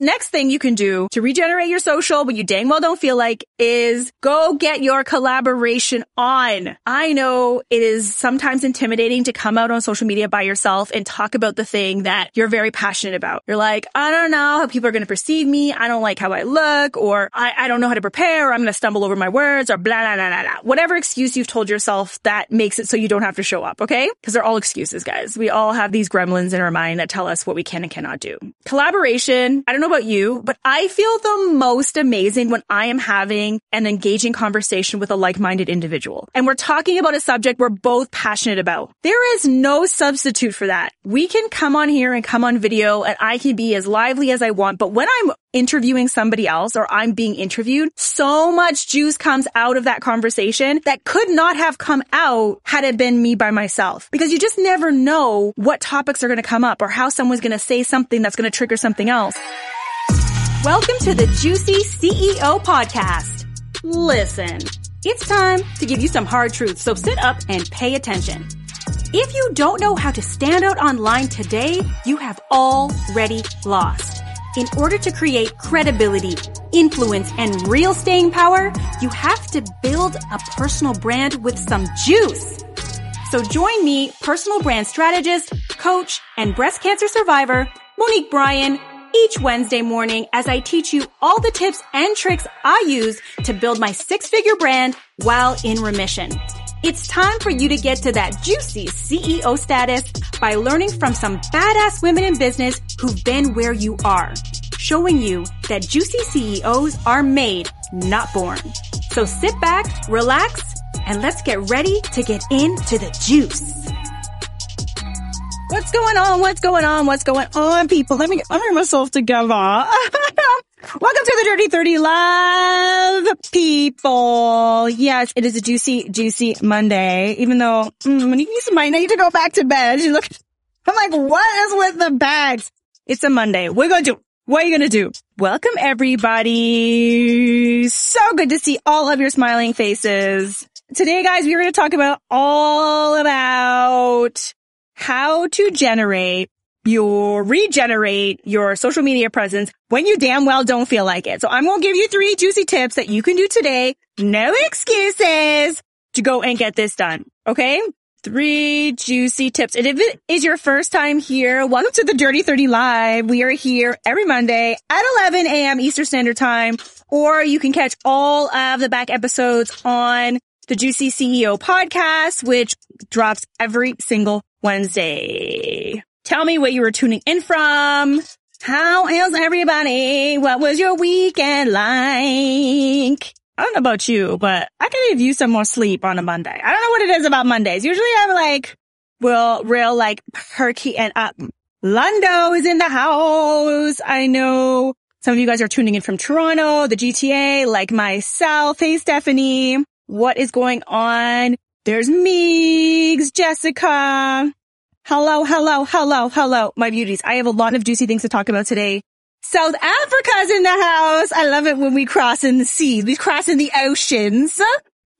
Next thing you can do to regenerate your social when you dang well don't feel like is go get your collaboration on. I know it is sometimes intimidating to come out on social media by yourself and talk about the thing that you're very passionate about. You're like, I don't know how people are going to perceive me. I don't like how I look or I, I don't know how to prepare or I'm going to stumble over my words or blah, blah, blah, blah, blah. Whatever excuse you've told yourself that makes it so you don't have to show up. Okay. Cause they're all excuses, guys. We all have these gremlins in our mind that tell us what we can and cannot do. Collaboration. I don't know about you, but I feel the most amazing when I am having an engaging conversation with a like-minded individual. And we're talking about a subject we're both passionate about. There is no substitute for that. We can come on here and come on video and I can be as lively as I want. But when I'm interviewing somebody else or I'm being interviewed, so much juice comes out of that conversation that could not have come out had it been me by myself. Because you just never know what topics are going to come up or how someone's going to say something that's going to trigger something else. Welcome to the Juicy CEO podcast. Listen, it's time to give you some hard truths, so sit up and pay attention. If you don't know how to stand out online today, you have already lost. In order to create credibility, influence, and real staying power, you have to build a personal brand with some juice. So join me, personal brand strategist, coach, and breast cancer survivor, Monique Bryan, each Wednesday morning as I teach you all the tips and tricks I use to build my six figure brand while in remission. It's time for you to get to that juicy CEO status by learning from some badass women in business who've been where you are, showing you that juicy CEOs are made, not born. So sit back, relax, and let's get ready to get into the juice. What's going on? What's going on? What's going on, people? Let me get, get myself together. Welcome to the Dirty 30 Live, people. Yes, it is a juicy, juicy Monday, even though mm, Monique might need to go back to bed. She look, I'm like, what is with the bags? It's a Monday. We're going to do, what are you going to do? Welcome everybody. So good to see all of your smiling faces. Today, guys, we're going to talk about all about how to generate your regenerate your social media presence when you damn well don't feel like it. So I'm going to give you three juicy tips that you can do today. No excuses to go and get this done. Okay. Three juicy tips. And if it is your first time here, welcome to the Dirty 30 Live. We are here every Monday at 11 a.m. Eastern Standard Time, or you can catch all of the back episodes on the Juicy CEO podcast, which drops every single Wednesday. Tell me where you were tuning in from. How is everybody? What was your weekend like? I don't know about you, but I could have used some more sleep on a Monday. I don't know what it is about Mondays. Usually I'm like, well, real like perky and up. Lundo is in the house. I know some of you guys are tuning in from Toronto, the GTA, like myself. Hey, Stephanie. What is going on? There's Meegs, Jessica. Hello, hello, hello, hello, my beauties. I have a lot of juicy things to talk about today. South Africa's in the house. I love it when we cross in the seas. We cross in the oceans.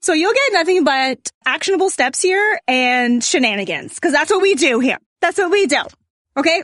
So you'll get nothing but actionable steps here and shenanigans because that's what we do here. That's what we do. Okay.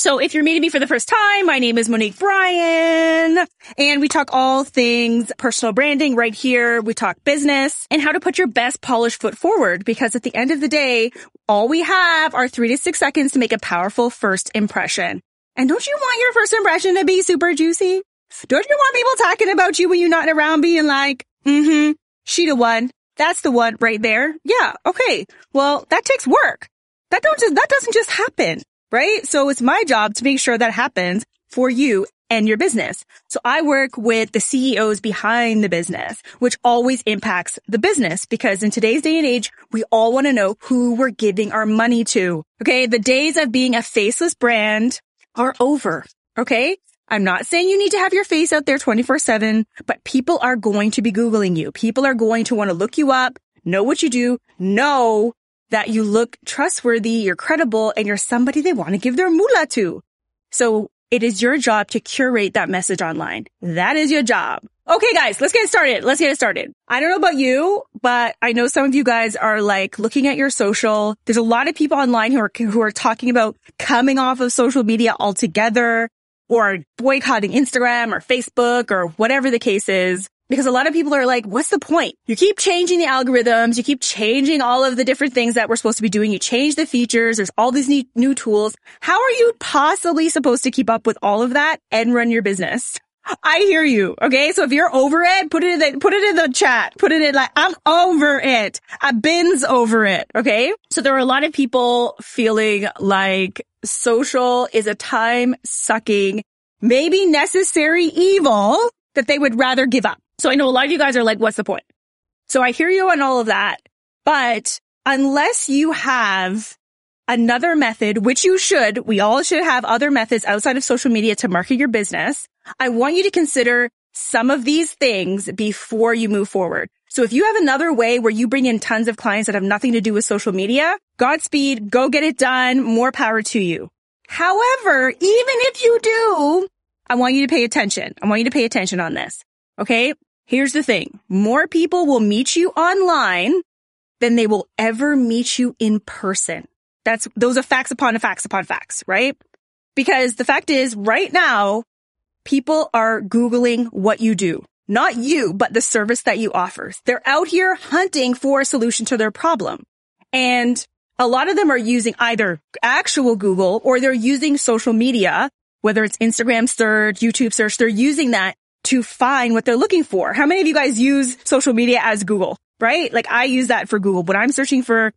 So if you're meeting me for the first time, my name is Monique Bryan and we talk all things personal branding right here. We talk business and how to put your best polished foot forward because at the end of the day, all we have are three to six seconds to make a powerful first impression. And don't you want your first impression to be super juicy? Don't you want people talking about you when you're not around being like, mm-hmm, she the one. That's the one right there. Yeah. Okay. Well, that takes work. That don't just, that doesn't just happen right? So it's my job to make sure that happens for you and your business. So I work with the CEOs behind the business, which always impacts the business because in today's day and age, we all want to know who we're giving our money to. Okay. The days of being a faceless brand are over. Okay. I'm not saying you need to have your face out there 24 seven, but people are going to be Googling you. People are going to want to look you up, know what you do, know that you look trustworthy, you're credible, and you're somebody they want to give their moolah to. So it is your job to curate that message online. That is your job. Okay, guys, let's get started. Let's get it started. I don't know about you, but I know some of you guys are like looking at your social. There's a lot of people online who are, who are talking about coming off of social media altogether. or boycotting Instagram or Facebook or whatever the case is. Because a lot of people are like, what's the point? You keep changing the algorithms. You keep changing all of the different things that we're supposed to be doing. You change the features. There's all these new, new tools. How are you possibly supposed to keep up with all of that and run your business? I hear you. Okay. So if you're over it, put it in the, put it in the chat. Put it in like, I'm over it. I bin's over it. Okay. So there are a lot of people feeling like social is a time sucking, maybe necessary evil that they would rather give up. So I know a lot of you guys are like, what's the point? So I hear you on all of that, but unless you have another method, which you should, we all should have other methods outside of social media to market your business. I want you to consider some of these things before you move forward. So if you have another way where you bring in tons of clients that have nothing to do with social media, Godspeed, go get it done, more power to you. However, even if you do, I want you to pay attention. I want you to pay attention on this. Okay. Here's the thing. More people will meet you online than they will ever meet you in person. That's, those are facts upon facts upon facts, right? Because the fact is right now, people are Googling what you do. Not you, but the service that you offer. They're out here hunting for a solution to their problem. And a lot of them are using either actual Google or they're using social media, whether it's Instagram search, YouTube search, they're using that to find what they're looking for. How many of you guys use social media as Google, right? Like I use that for Google. When I'm searching for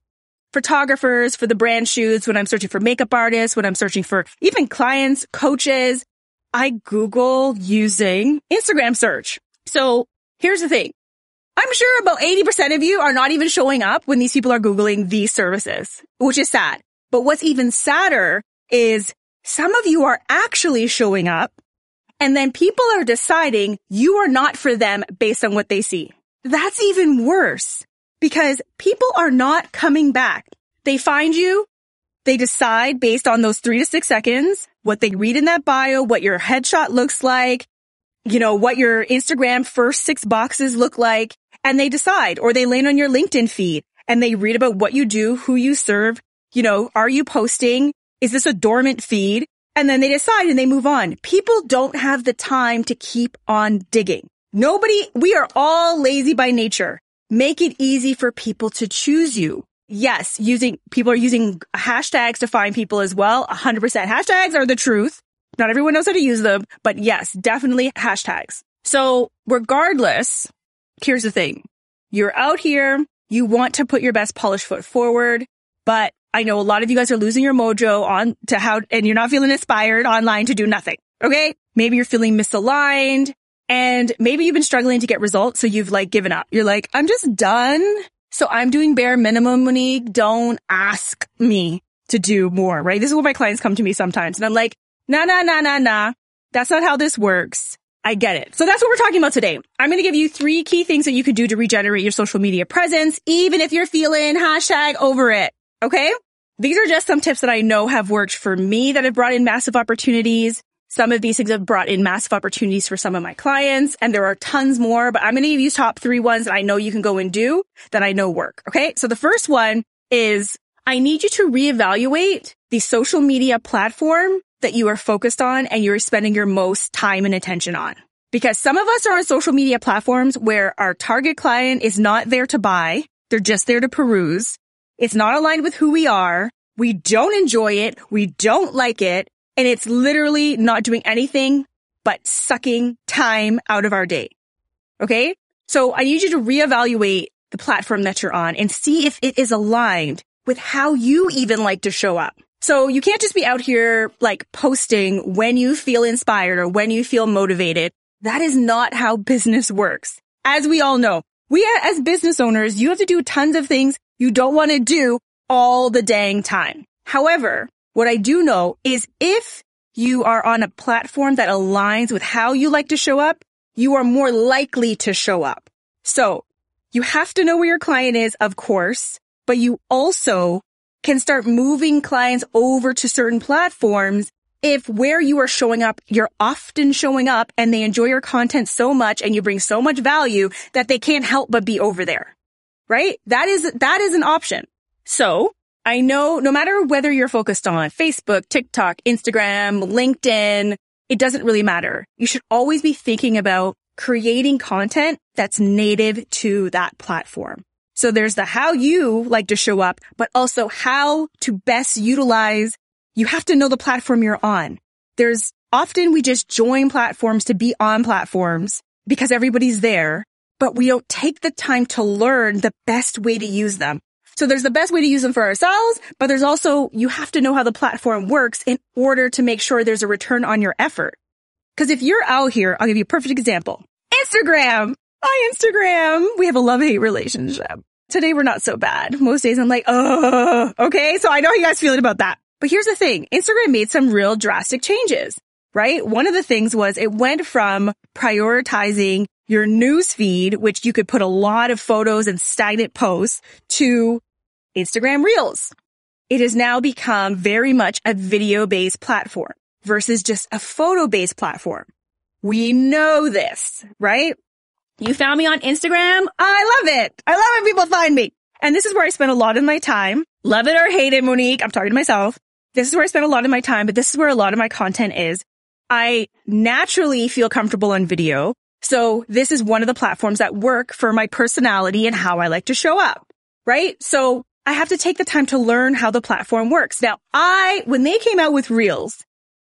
photographers, for the brand shoots, when I'm searching for makeup artists, when I'm searching for even clients, coaches, I Google using Instagram search. So here's the thing. I'm sure about 80% of you are not even showing up when these people are Googling these services, which is sad. But what's even sadder is some of you are actually showing up and then people are deciding you are not for them based on what they see. That's even worse because people are not coming back. They find you. They decide based on those three to six seconds, what they read in that bio, what your headshot looks like, you know, what your Instagram first six boxes look like, and they decide, or they land on your LinkedIn feed and they read about what you do, who you serve, you know, are you posting? Is this a dormant feed? And then they decide and they move on. People don't have the time to keep on digging. Nobody, we are all lazy by nature. Make it easy for people to choose you. Yes, using, people are using hashtags to find people as well. 100%. Hashtags are the truth. Not everyone knows how to use them, but yes, definitely hashtags. So regardless, here's the thing. You're out here. You want to put your best polished foot forward, but I know a lot of you guys are losing your mojo on to how, and you're not feeling inspired online to do nothing. Okay. Maybe you're feeling misaligned and maybe you've been struggling to get results. So you've like given up. You're like, I'm just done. So I'm doing bare minimum, Monique. Don't ask me to do more, right? This is what my clients come to me sometimes. And I'm like, nah, nah, nah, nah, nah. That's not how this works. I get it. So that's what we're talking about today. I'm going to give you three key things that you can do to regenerate your social media presence, even if you're feeling hashtag over it. Okay. These are just some tips that I know have worked for me that have brought in massive opportunities. Some of these things have brought in massive opportunities for some of my clients and there are tons more, but I'm going to give you top three ones that I know you can go and do that I know work. Okay. So the first one is I need you to reevaluate the social media platform that you are focused on and you're spending your most time and attention on. Because some of us are on social media platforms where our target client is not there to buy. They're just there to peruse. It's not aligned with who we are. We don't enjoy it. We don't like it. And it's literally not doing anything but sucking time out of our day. Okay. So I need you to reevaluate the platform that you're on and see if it is aligned with how you even like to show up. So you can't just be out here like posting when you feel inspired or when you feel motivated. That is not how business works. As we all know, we as business owners, you have to do tons of things you don't want to do all the dang time. However, what I do know is if you are on a platform that aligns with how you like to show up, you are more likely to show up. So you have to know where your client is, of course, but you also can start moving clients over to certain platforms if where you are showing up, you're often showing up and they enjoy your content so much and you bring so much value that they can't help but be over there. Right? That is, that is an option. So I know no matter whether you're focused on Facebook, TikTok, Instagram, LinkedIn, it doesn't really matter. You should always be thinking about creating content that's native to that platform. So there's the how you like to show up, but also how to best utilize. You have to know the platform you're on. There's often we just join platforms to be on platforms because everybody's there, but we don't take the time to learn the best way to use them. So there's the best way to use them for ourselves, but there's also, you have to know how the platform works in order to make sure there's a return on your effort. Cause if you're out here, I'll give you a perfect example. Instagram. Hi, Instagram. We have a love-hate relationship. Today we're not so bad. Most days I'm like, oh, okay. So I know how you guys feeling about that. But here's the thing. Instagram made some real drastic changes, right? One of the things was it went from prioritizing your news feed, which you could put a lot of photos and stagnant posts to Instagram Reels. It has now become very much a video based platform versus just a photo based platform. We know this, right? You found me on Instagram. I love it. I love when people find me. And this is where I spend a lot of my time. Love it or hate it, Monique. I'm talking to myself. This is where I spend a lot of my time, but this is where a lot of my content is. I naturally feel comfortable on video. So this is one of the platforms that work for my personality and how I like to show up, right? So I have to take the time to learn how the platform works. Now I, when they came out with Reels,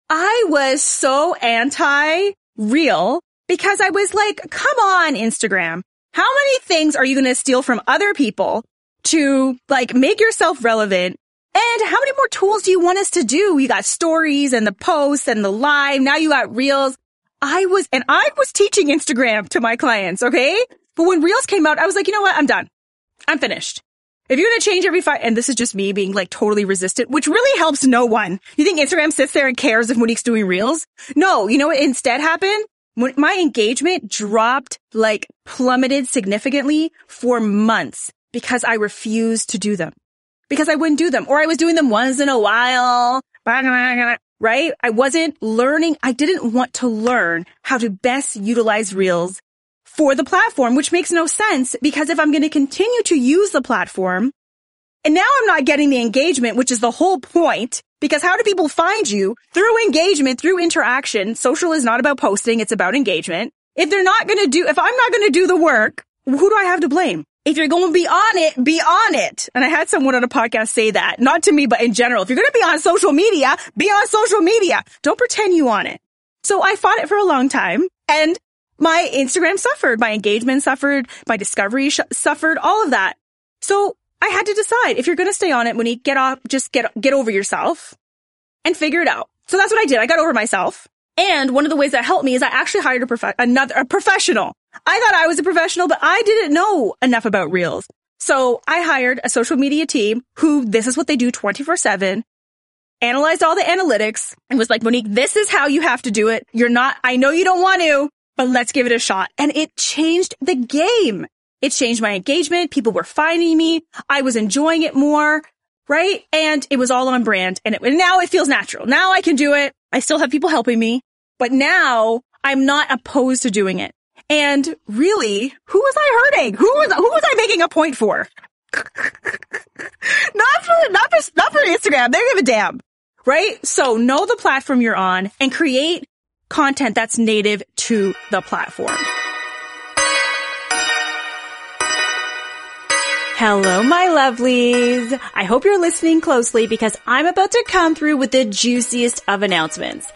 I was so anti Reel because I was like, come on, Instagram. How many things are you going to steal from other people to like make yourself relevant? And how many more tools do you want us to do? You got stories and the posts and the live. Now you got reels. I was, and I was teaching Instagram to my clients. Okay. But when reels came out, I was like, you know what? I'm done. I'm finished. If you're going to change every five, and this is just me being like totally resistant, which really helps no one. You think Instagram sits there and cares if Monique's doing reels? No, you know what instead happened? My engagement dropped, like plummeted significantly for months because I refused to do them. Because I wouldn't do them or I was doing them once in a while. Right? I wasn't learning. I didn't want to learn how to best utilize reels for the platform, which makes no sense because if I'm going to continue to use the platform and now I'm not getting the engagement, which is the whole point because how do people find you through engagement, through interaction? Social is not about posting. It's about engagement. If they're not going to do, if I'm not going to do the work, who do I have to blame? If you're going to be on it, be on it. And I had someone on a podcast say that, not to me, but in general. If you're going to be on social media, be on social media. Don't pretend you on it. So I fought it for a long time and my Instagram suffered, my engagement suffered, my discovery sh- suffered, all of that. So I had to decide if you're going to stay on it, you get off, just get, get over yourself and figure it out. So that's what I did. I got over myself. And one of the ways that helped me is I actually hired a prof- another, a professional. I thought I was a professional, but I didn't know enough about reels. So I hired a social media team who this is what they do 24 seven, analyzed all the analytics and was like, Monique, this is how you have to do it. You're not, I know you don't want to, but let's give it a shot. And it changed the game. It changed my engagement. People were finding me. I was enjoying it more. Right. And it was all on brand and, it, and now it feels natural. Now I can do it. I still have people helping me, but now I'm not opposed to doing it. And really, who was I hurting? Who was, who was I making a point for? not for, not for, not for Instagram. They give a damn. Right? So know the platform you're on and create content that's native to the platform. Hello, my lovelies. I hope you're listening closely because I'm about to come through with the juiciest of announcements.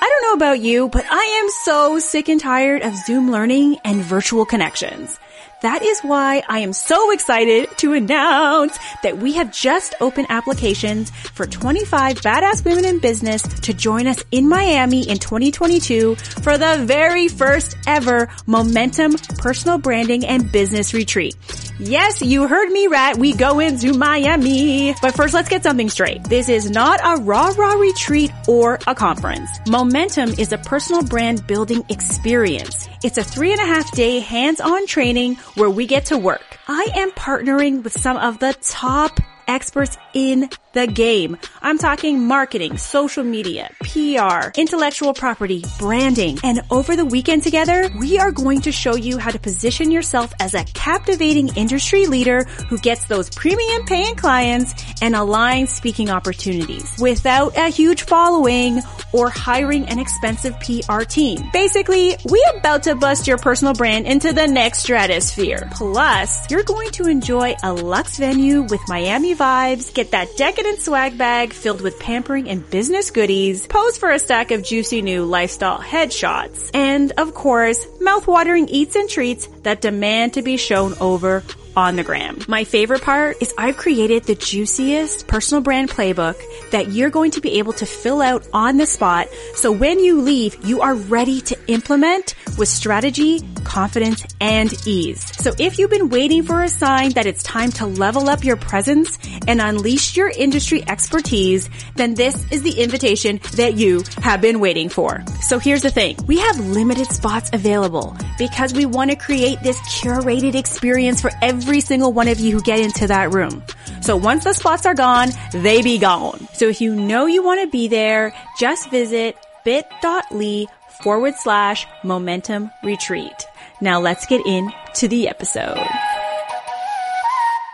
I don't know about you, but I am so sick and tired of Zoom learning and virtual connections. That is why I am so excited to announce that we have just opened applications for 25 badass women in business to join us in Miami in 2022 for the very first ever Momentum Personal Branding and Business Retreat. Yes, you heard me right. We go into Miami. But first, let's get something straight. This is not a rah rah retreat or a conference. Momentum is a personal brand building experience. It's a three and a half day hands-on training where we get to work. I am partnering with some of the top experts in the game. I'm talking marketing, social media, PR, intellectual property, branding. And over the weekend together, we are going to show you how to position yourself as a captivating industry leader who gets those premium paying clients and aligned speaking opportunities without a huge following or hiring an expensive PR team. Basically, we about to bust your personal brand into the next stratosphere. Plus, you're going to enjoy a luxe venue with Miami vibes, get that decadent swag bag filled with pampering and business goodies, pose for a stack of juicy new lifestyle headshots, and of course, mouthwatering eats and treats that demand to be shown over on the gram. My favorite part is I've created the juiciest personal brand playbook that you're going to be able to fill out on the spot. So when you leave, you are ready to implement with strategy, confidence, and ease. So if you've been waiting for a sign that it's time to level up your presence and unleash your industry expertise, then this is the invitation that you have been waiting for. So here's the thing. We have limited spots available because we want to create this curated experience for every single one of you who get into that room. So once the spots are gone, they be gone. So if you know you want to be there, just visit bit.ly forward slash momentum retreat. Now let's get into the episode.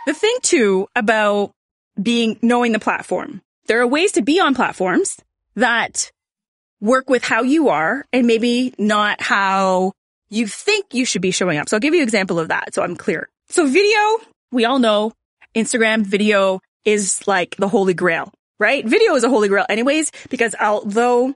The thing too about being, knowing the platform, there are ways to be on platforms that work with how you are and maybe not how you think you should be showing up. So I'll give you an example of that. So I'm clear. So video, we all know Instagram video is like the holy grail, right? Video is a holy grail anyways, because although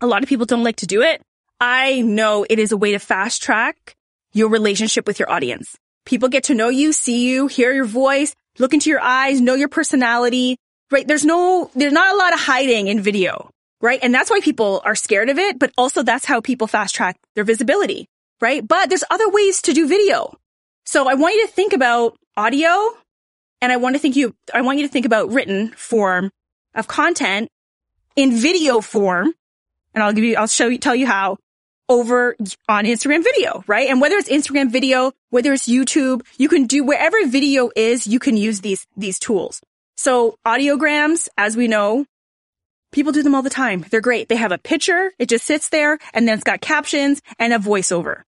a lot of people don't like to do it, I know it is a way to fast track your relationship with your audience. People get to know you, see you, hear your voice, look into your eyes, know your personality, right? There's no, there's not a lot of hiding in video, right? And that's why people are scared of it, but also that's how people fast track their visibility, right? But there's other ways to do video. So I want you to think about audio and I want to think you, I want you to think about written form of content in video form. And I'll give you, I'll show you, tell you how over on Instagram video, right? And whether it's Instagram video, whether it's YouTube, you can do wherever video is, you can use these, these tools. So audiograms, as we know, people do them all the time. They're great. They have a picture. It just sits there and then it's got captions and a voiceover,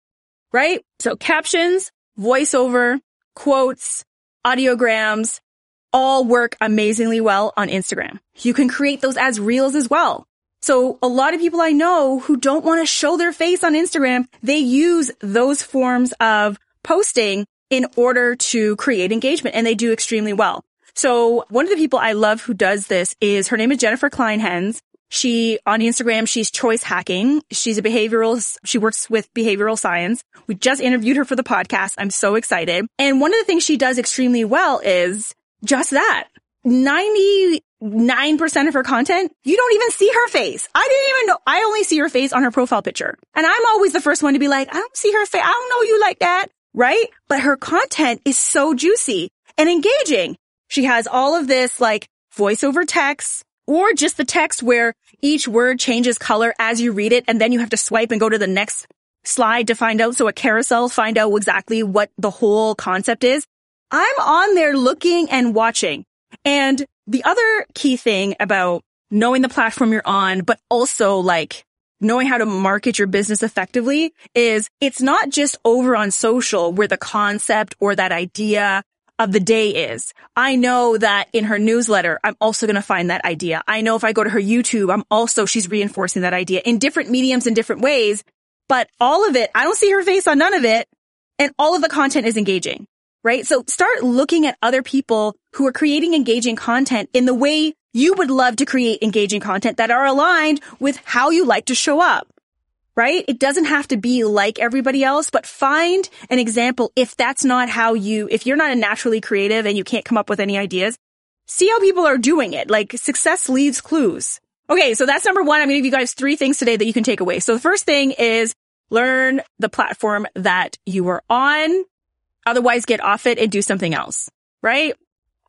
right? So captions, voiceover, quotes, audiograms, all work amazingly well on Instagram. You can create those as reels as well. So a lot of people I know who don't want to show their face on Instagram, they use those forms of posting in order to create engagement and they do extremely well. So one of the people I love who does this is her name is Jennifer Clinehens. She on Instagram, she's choice hacking. She's a behavioral, she works with behavioral science. We just interviewed her for the podcast. I'm so excited. And one of the things she does extremely well is just that. 99% of her content, you don't even see her face. I didn't even know. I only see her face on her profile picture. And I'm always the first one to be like, I don't see her face. I don't know you like that. Right? But her content is so juicy and engaging. She has all of this like voiceover text or just the text where each word changes color as you read it. And then you have to swipe and go to the next slide to find out. So a carousel, find out exactly what the whole concept is. I'm on there looking and watching. And the other key thing about knowing the platform you're on, but also like knowing how to market your business effectively is it's not just over on social where the concept or that idea of the day is. I know that in her newsletter, I'm also going to find that idea. I know if I go to her YouTube, I'm also, she's reinforcing that idea in different mediums in different ways, but all of it, I don't see her face on none of it. And all of the content is engaging right? So start looking at other people who are creating engaging content in the way you would love to create engaging content that are aligned with how you like to show up, right? It doesn't have to be like everybody else, but find an example if that's not how you, if you're not a naturally creative and you can't come up with any ideas, see how people are doing it. Like success leaves clues. Okay. So that's number one. I'm going to give you guys three things today that you can take away. So the first thing is learn the platform that you are on Otherwise get off it and do something else, right?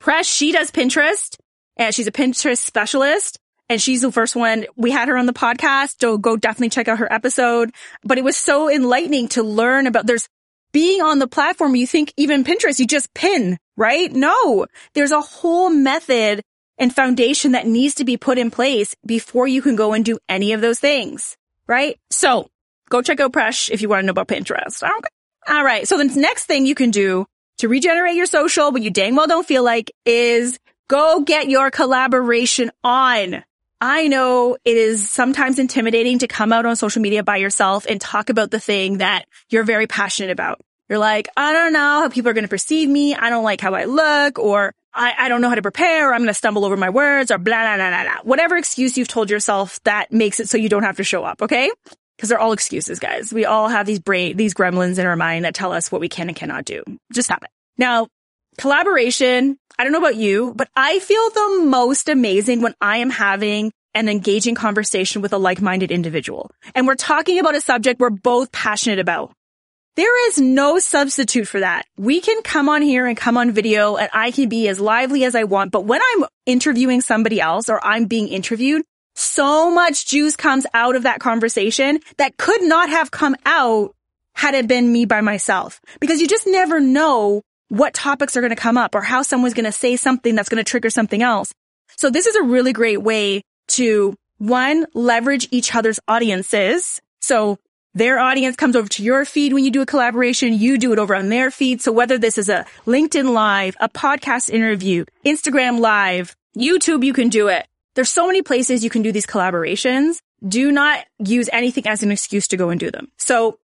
Presh, she does Pinterest and she's a Pinterest specialist and she's the first one. We had her on the podcast. So go definitely check out her episode. But it was so enlightening to learn about there's being on the platform. You think even Pinterest, you just pin, right? No, there's a whole method and foundation that needs to be put in place before you can go and do any of those things, right? So go check out Presh if you want to know about Pinterest. Okay. All right. So the next thing you can do to regenerate your social, but you dang well don't feel like is go get your collaboration on. I know it is sometimes intimidating to come out on social media by yourself and talk about the thing that you're very passionate about. You're like, I don't know how people are going to perceive me. I don't like how I look or I, I don't know how to prepare or I'm going to stumble over my words or blah, blah, blah, blah, blah. Whatever excuse you've told yourself that makes it so you don't have to show up. Okay. Cause they're all excuses, guys. We all have these brain, these gremlins in our mind that tell us what we can and cannot do. Just stop it. Now, collaboration. I don't know about you, but I feel the most amazing when I am having an engaging conversation with a like-minded individual. And we're talking about a subject we're both passionate about. There is no substitute for that. We can come on here and come on video and I can be as lively as I want. But when I'm interviewing somebody else or I'm being interviewed, so much juice comes out of that conversation that could not have come out had it been me by myself because you just never know what topics are going to come up or how someone's going to say something that's going to trigger something else. So this is a really great way to one, leverage each other's audiences. So their audience comes over to your feed when you do a collaboration. You do it over on their feed. So whether this is a LinkedIn live, a podcast interview, Instagram live, YouTube, you can do it. There's so many places you can do these collaborations. Do not use anything as an excuse to go and do them. So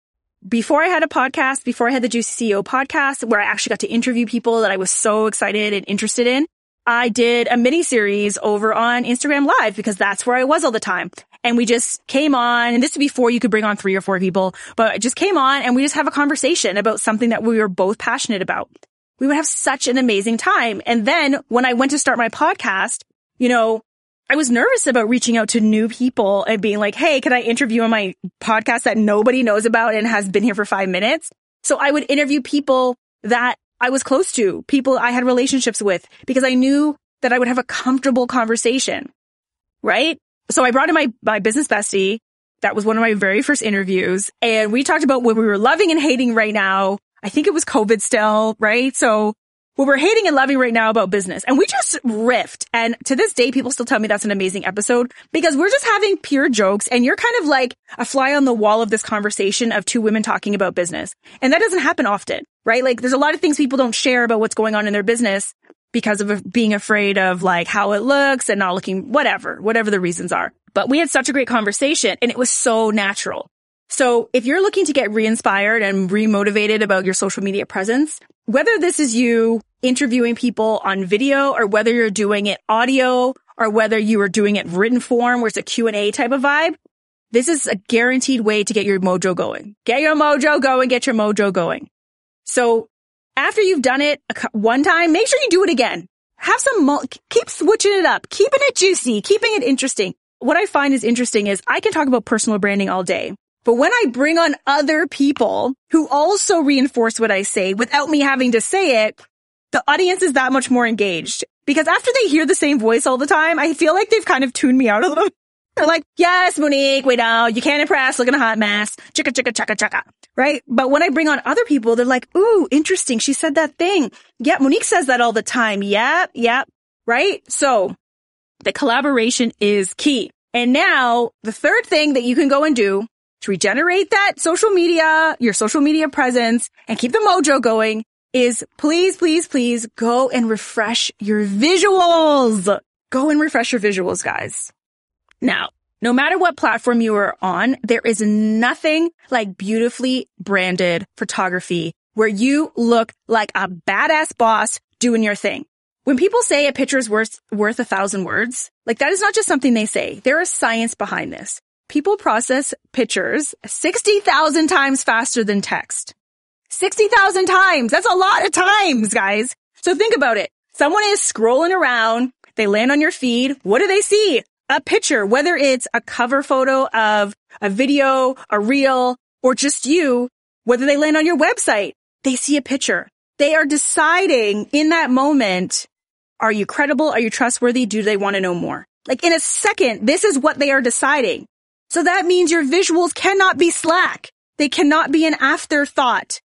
before I had a podcast, before I had the Juicy CEO podcast, where I actually got to interview people that I was so excited and interested in, I did a mini series over on Instagram live because that's where I was all the time. And we just came on and this is before you could bring on three or four people, but I just came on and we just have a conversation about something that we were both passionate about. We would have such an amazing time. And then when I went to start my podcast, you know, I was nervous about reaching out to new people and being like, Hey, can I interview on my podcast that nobody knows about and has been here for five minutes? So I would interview people that I was close to, people I had relationships with because I knew that I would have a comfortable conversation. Right? So I brought in my, my business bestie. That was one of my very first interviews and we talked about what we were loving and hating right now. I think it was COVID still, right? So what we're hating and loving right now about business. And we just riffed. And to this day, people still tell me that's an amazing episode because we're just having pure jokes and you're kind of like a fly on the wall of this conversation of two women talking about business. And that doesn't happen often, right? Like there's a lot of things people don't share about what's going on in their business because of being afraid of like how it looks and not looking, whatever, whatever the reasons are. But we had such a great conversation and it was so natural. So if you're looking to get re-inspired and re-motivated about your social media presence, whether this is you interviewing people on video or whether you're doing it audio or whether you are doing it written form where it's a Q&A type of vibe, this is a guaranteed way to get your mojo going. Get your mojo going, get your mojo going. So after you've done it one time, make sure you do it again. Have some, mo- keep switching it up, keeping it juicy, keeping it interesting. What I find is interesting is I can talk about personal branding all day. But when I bring on other people who also reinforce what I say without me having to say it, the audience is that much more engaged. Because after they hear the same voice all the time, I feel like they've kind of tuned me out a little. They're like, yes, Monique, wait out. You can't impress. Looking a hot mess. Chicka, chicka, chaka, chaka. Right? But when I bring on other people, they're like, ooh, interesting. She said that thing. Yeah, Monique says that all the time. Yep, yep. Right? So the collaboration is key. And now the third thing that you can go and do to regenerate that social media, your social media presence and keep the mojo going is please, please, please go and refresh your visuals. Go and refresh your visuals, guys. Now, no matter what platform you are on, there is nothing like beautifully branded photography where you look like a badass boss doing your thing. When people say a picture is worth, worth a thousand words, like that is not just something they say. There is science behind this people process pictures 60,000 times faster than text. 60,000 times. That's a lot of times, guys. So think about it. Someone is scrolling around. They land on your feed. What do they see? A picture, whether it's a cover photo of a video, a reel, or just you, whether they land on your website, they see a picture. They are deciding in that moment, are you credible? Are you trustworthy? Do they want to know more? Like in a second, this is what they are deciding. So that means your visuals cannot be slack. They cannot be an afterthought.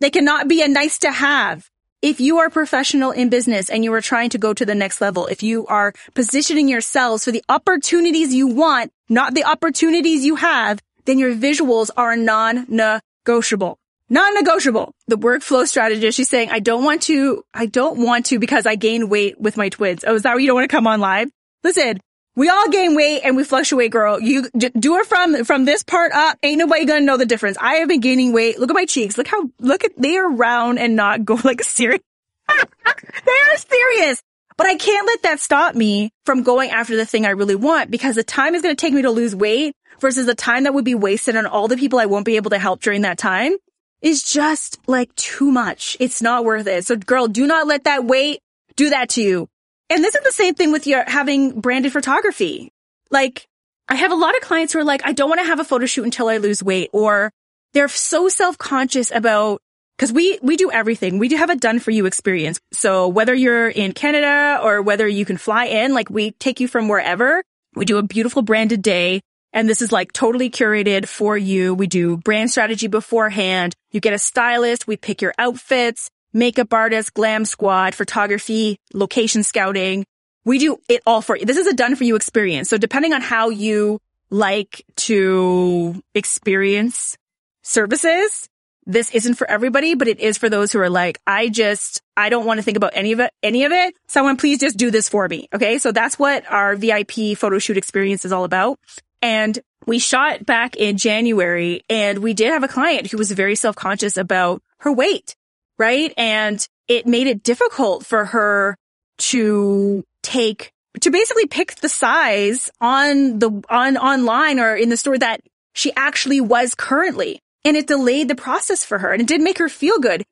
They cannot be a nice to have. If you are professional in business and you are trying to go to the next level, if you are positioning yourselves for the opportunities you want, not the opportunities you have, then your visuals are non-negotiable. Non-negotiable. The workflow strategist, she's saying, I don't want to, I don't want to because I gain weight with my twins. Oh, is that why you don't want to come on live? Listen, We all gain weight and we fluctuate, girl. You do it from, from this part up. Ain't nobody gonna know the difference. I have been gaining weight. Look at my cheeks. Look how, look at, they are round and not go like serious. they are serious. But I can't let that stop me from going after the thing I really want because the time is to take me to lose weight versus the time that would be wasted on all the people I won't be able to help during that time is just like too much. It's not worth it. So girl, do not let that weight do that to you. And this is the same thing with your having branded photography. Like I have a lot of clients who are like, I don't want to have a photo shoot until I lose weight or they're so self-conscious about Cause we, we do everything. We do have a done for you experience. So whether you're in Canada or whether you can fly in, like we take you from wherever, we do a beautiful branded day. And this is like totally curated for you. We do brand strategy beforehand. You get a stylist. We pick your outfits, makeup artist, glam squad, photography, location scouting. We do it all for you. This is a done for you experience. So depending on how you like to experience services, this isn't for everybody, but it is for those who are like, I just, I don't want to think about any of it, any of it. Someone please just do this for me. Okay. So that's what our VIP photo shoot experience is all about. And we shot back in January and we did have a client who was very self-conscious about her weight, right? And it made it difficult for her to take, to basically pick the size on the, on, online or in the store that she actually was currently and it delayed the process for her and it did make her feel good.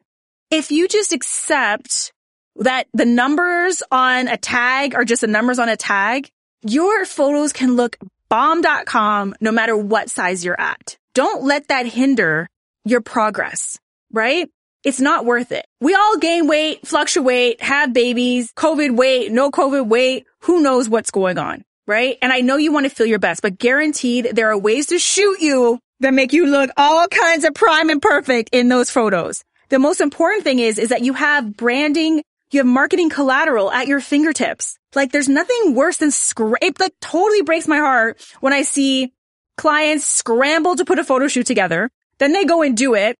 If you just accept that the numbers on a tag are just the numbers on a tag, your photos can look bomb.com no matter what size you're at. Don't let that hinder your progress, right? It's not worth it. We all gain weight, fluctuate, have babies, COVID weight, no COVID weight. Who knows what's going on, right? And I know you want to feel your best, but guaranteed there are ways to shoot you that make you look all kinds of prime and perfect in those photos. The most important thing is, is that you have branding, you have marketing collateral at your fingertips. Like there's nothing worse than scrape, like totally breaks my heart when I see clients scramble to put a photo shoot together. Then they go and do it.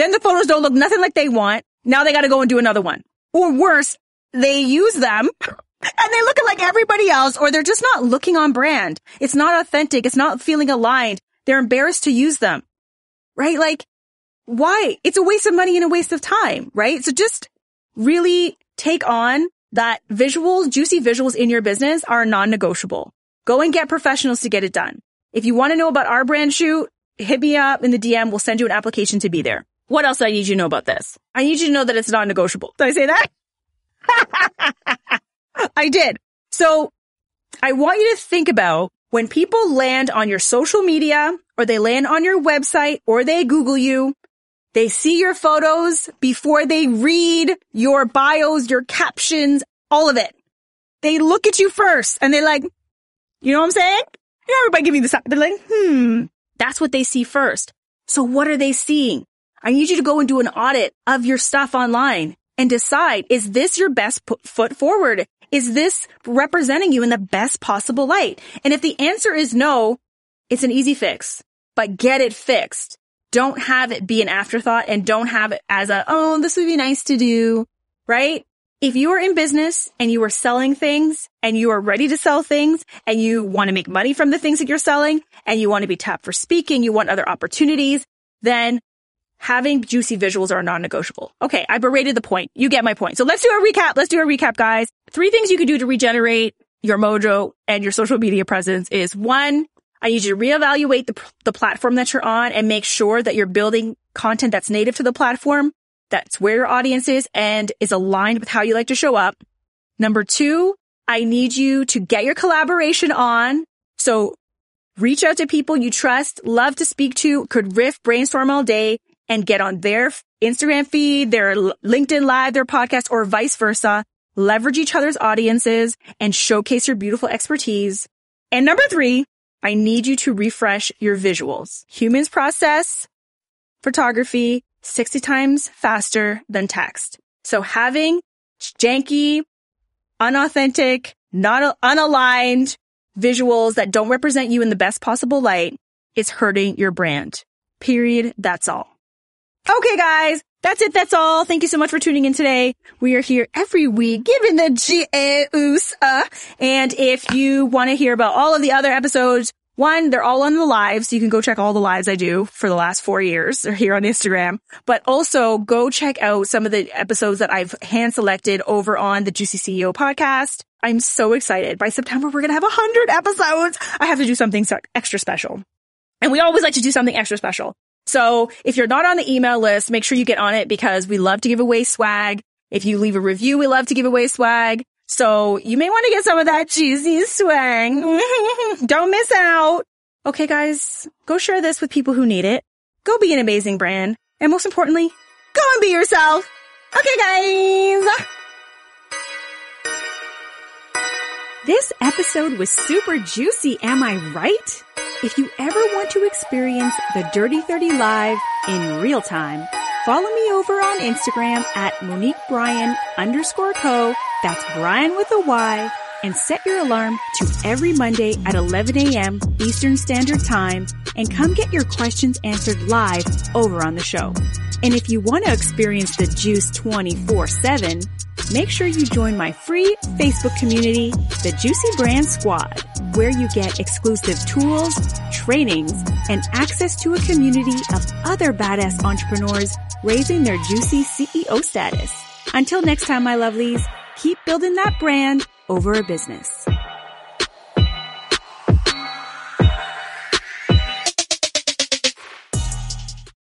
Then the photos don't look nothing like they want. Now they got to go and do another one. Or worse, they use them and they look like everybody else or they're just not looking on brand. It's not authentic. It's not feeling aligned. They're embarrassed to use them, right? Like, why? It's a waste of money and a waste of time, right? So just really take on that visuals, juicy visuals in your business are non-negotiable. Go and get professionals to get it done. If you want to know about our brand shoot, hit me up in the DM. We'll send you an application to be there. What else do I need you to know about this? I need you to know that it's non-negotiable. Did I say that? I did. So I want you to think about when people land on your social media or they land on your website or they Google you, they see your photos before they read your bios, your captions, all of it. They look at you first and they're like, you know what I'm saying? Know, everybody give me this. They're like, hmm, that's what they see first. So what are they seeing? I need you to go and do an audit of your stuff online and decide, is this your best foot forward? Is this representing you in the best possible light? And if the answer is no, it's an easy fix, but get it fixed. Don't have it be an afterthought and don't have it as a, oh, this would be nice to do, right? If you are in business and you are selling things and you are ready to sell things and you want to make money from the things that you're selling and you want to be tapped for speaking, you want other opportunities, then having juicy visuals are non-negotiable. Okay, I berated the point. You get my point. So let's do a recap. Let's do a recap, guys. Three things you can do to regenerate your mojo and your social media presence is one, I need you to reevaluate the, the platform that you're on and make sure that you're building content that's native to the platform. That's where your audience is and is aligned with how you like to show up. Number two, I need you to get your collaboration on. So reach out to people you trust, love to speak to, could riff, brainstorm all day and get on their Instagram feed, their LinkedIn live, their podcast, or vice versa. Leverage each other's audiences and showcase your beautiful expertise. And number three, I need you to refresh your visuals. Humans process photography 60 times faster than text. So having janky, unauthentic, not unaligned visuals that don't represent you in the best possible light is hurting your brand. Period. That's all. Okay, guys. That's it. That's all. Thank you so much for tuning in today. We are here every week giving the juice. Uh, and if you want to hear about all of the other episodes, one, they're all on the live, so you can go check all the lives I do for the last four years. They're here on Instagram. But also go check out some of the episodes that I've hand selected over on the Juicy CEO podcast. I'm so excited. By September, we're going to have a hundred episodes. I have to do something extra special. And we always like to do something extra special. So if you're not on the email list, make sure you get on it because we love to give away swag. If you leave a review, we love to give away swag. So you may want to get some of that juicy swag. Don't miss out. Okay, guys, go share this with people who need it. Go be an amazing brand. And most importantly, go and be yourself. Okay, guys. This episode was super juicy, am I right? If you ever want to experience the Dirty 30 Live in real time, follow me over on Instagram at Monique Bryan underscore co. That's Bryan with a Y and set your alarm to every Monday at 11 a.m. Eastern Standard Time and come get your questions answered live over on the show. And if you want to experience the juice 24 7, make sure you join my free Facebook community, the Juicy Brand Squad, where you get exclusive tools, trainings, and access to a community of other badass entrepreneurs raising their juicy CEO status. Until next time, my lovelies, keep building that brand over a business.